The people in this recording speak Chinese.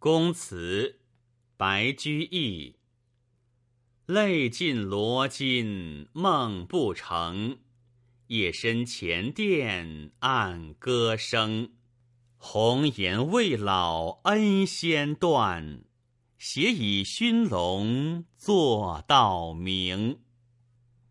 公词，白居易。泪尽罗巾梦不成，夜深前殿暗歌声。红颜未老恩先断，斜倚熏笼坐到明。